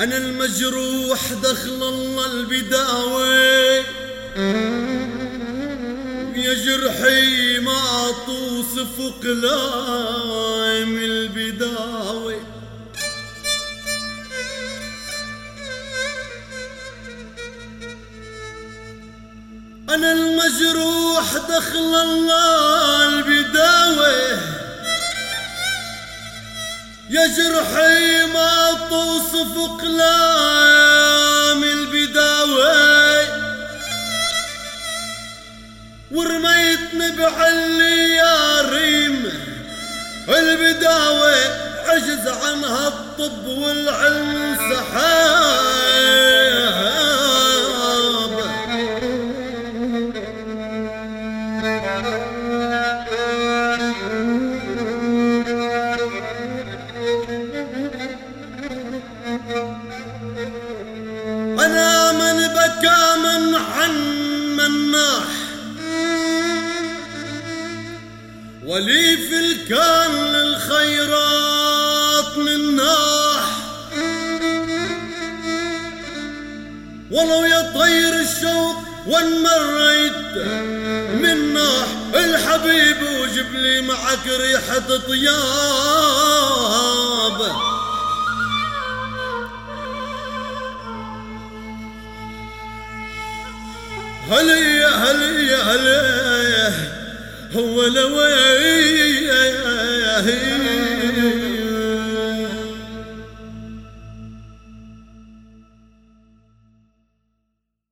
أنا المجروح دخل الله البداوي يا جرحي ما توصف قلايم البداوي أنا المجروح دخل الله يا جرحي ما توصف قلام البداوي. ورميتني بعلي يا ريم. البداوي عجز عنها الطب والعلم سحاب أنا من بكى من عن من ناح ولي في الكان للخيرات من ناح ولو يا طير الشوق وان مريت من ناح الحبيب وجب لي معك ريحة طياب هلي هلي هلي هو لويه يا يا